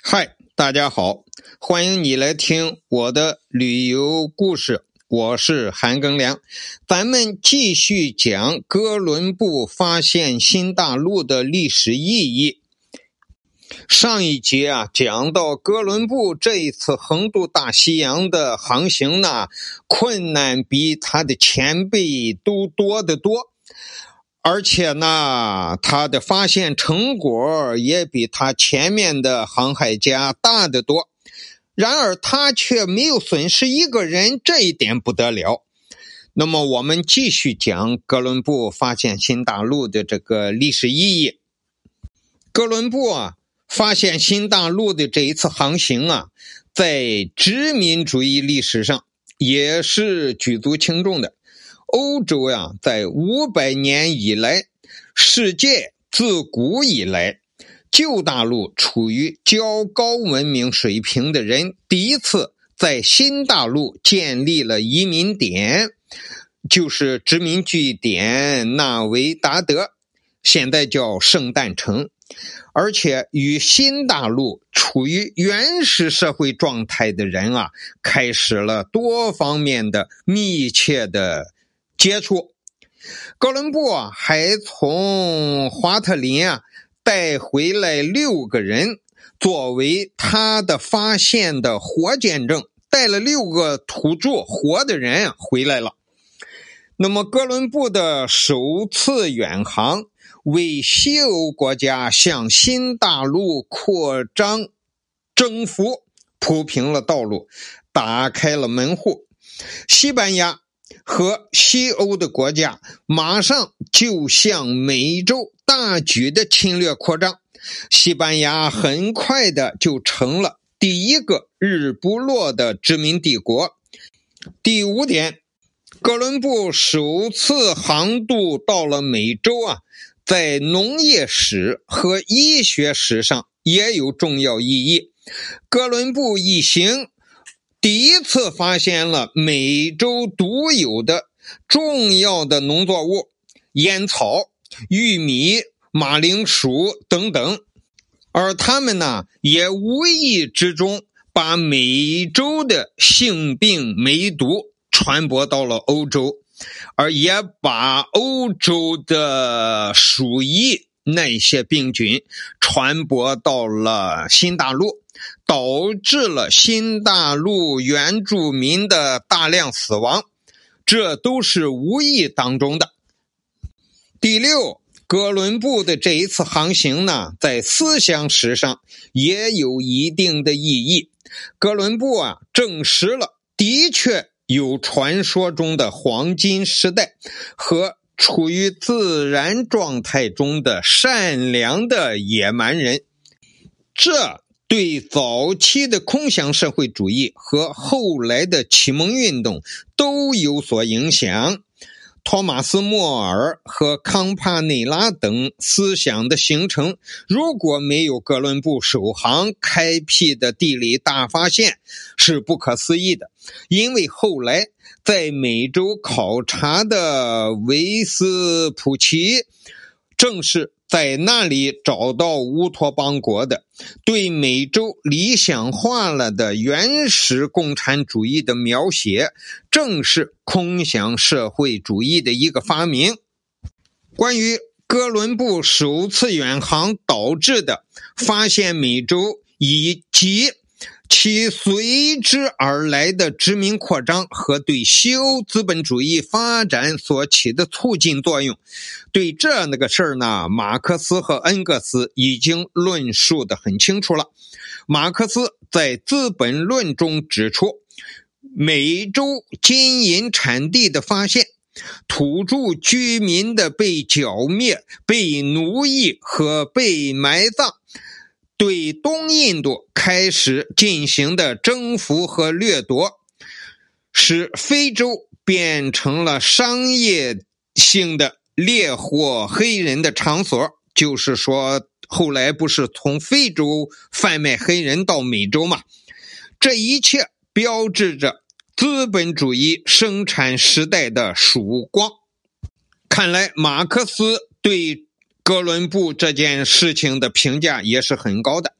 嗨，大家好，欢迎你来听我的旅游故事。我是韩庚良，咱们继续讲哥伦布发现新大陆的历史意义。上一节啊，讲到哥伦布这一次横渡大西洋的航行呢，困难比他的前辈都多得多。而且呢，他的发现成果也比他前面的航海家大得多。然而，他却没有损失一个人，这一点不得了。那么，我们继续讲哥伦布发现新大陆的这个历史意义。哥伦布啊，发现新大陆的这一次航行啊，在殖民主义历史上也是举足轻重的。欧洲呀，在五百年以来，世界自古以来，旧大陆处于较高文明水平的人，第一次在新大陆建立了移民点，就是殖民据点纳维达德，现在叫圣诞城，而且与新大陆处于原始社会状态的人啊，开始了多方面的密切的。接触，哥伦布，还从华特林啊带回来六个人，作为他的发现的活见证，带了六个土著活的人回来了。那么，哥伦布的首次远航，为西欧国家向新大陆扩张、征服铺平了道路，打开了门户。西班牙。和西欧的国家马上就向美洲大举的侵略扩张，西班牙很快的就成了第一个日不落的殖民帝国。第五点，哥伦布首次航渡到了美洲啊，在农业史和医学史上也有重要意义。哥伦布一行。第一次发现了美洲独有的重要的农作物——烟草、玉米、马铃薯等等，而他们呢，也无意之中把美洲的性病梅毒传播到了欧洲，而也把欧洲的鼠疫那些病菌传播到了新大陆。导致了新大陆原住民的大量死亡，这都是无意当中的。第六，哥伦布的这一次航行呢，在思想史上也有一定的意义。哥伦布啊，证实了的确有传说中的黄金时代和处于自然状态中的善良的野蛮人，这。对早期的空想社会主义和后来的启蒙运动都有所影响。托马斯·莫尔和康帕内拉等思想的形成，如果没有哥伦布首航开辟的地理大发现，是不可思议的。因为后来在美洲考察的维斯普奇，正是。在那里找到乌托邦国的，对美洲理想化了的原始共产主义的描写，正是空想社会主义的一个发明。关于哥伦布首次远航导致的发现美洲以及。其随之而来的殖民扩张和对西欧资本主义发展所起的促进作用，对这那个事儿呢，马克思和恩格斯已经论述的很清楚了。马克思在《资本论》中指出，美洲金银产地的发现、土著居民的被剿灭、被奴役和被埋葬。对东印度开始进行的征服和掠夺，使非洲变成了商业性的猎获黑人的场所。就是说，后来不是从非洲贩卖黑人到美洲嘛？这一切标志着资本主义生产时代的曙光。看来，马克思对。哥伦布这件事情的评价也是很高的。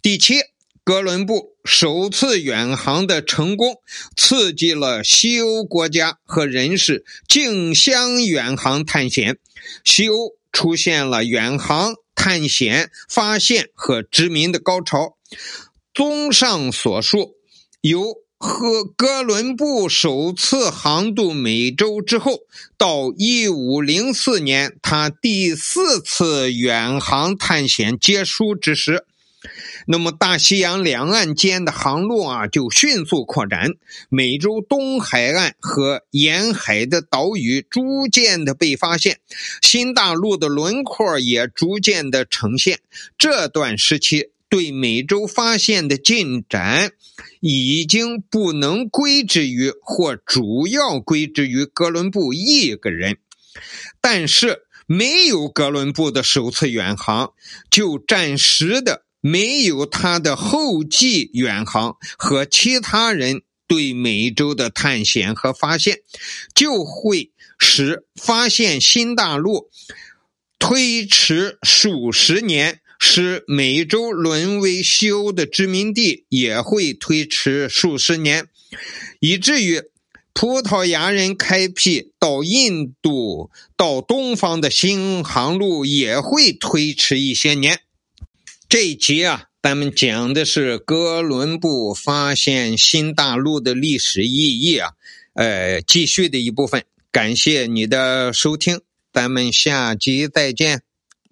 第七，哥伦布首次远航的成功，刺激了西欧国家和人士竞相远航探险，西欧出现了远航探险、发现和殖民的高潮。综上所述，由和哥伦布首次航渡美洲之后，到一五零四年他第四次远航探险结束之时，那么大西洋两岸间的航路啊就迅速扩展，美洲东海岸和沿海的岛屿逐渐的被发现，新大陆的轮廓也逐渐的呈现。这段时期。对美洲发现的进展，已经不能归之于或主要归之于哥伦布一个人。但是，没有哥伦布的首次远航，就暂时的没有他的后继远航和其他人对美洲的探险和发现，就会使发现新大陆推迟数十年。使美洲沦为西欧的殖民地也会推迟数十年，以至于葡萄牙人开辟到印度、到东方的新航路也会推迟一些年。这一集啊，咱们讲的是哥伦布发现新大陆的历史意义啊，呃，继续的一部分。感谢你的收听，咱们下集再见。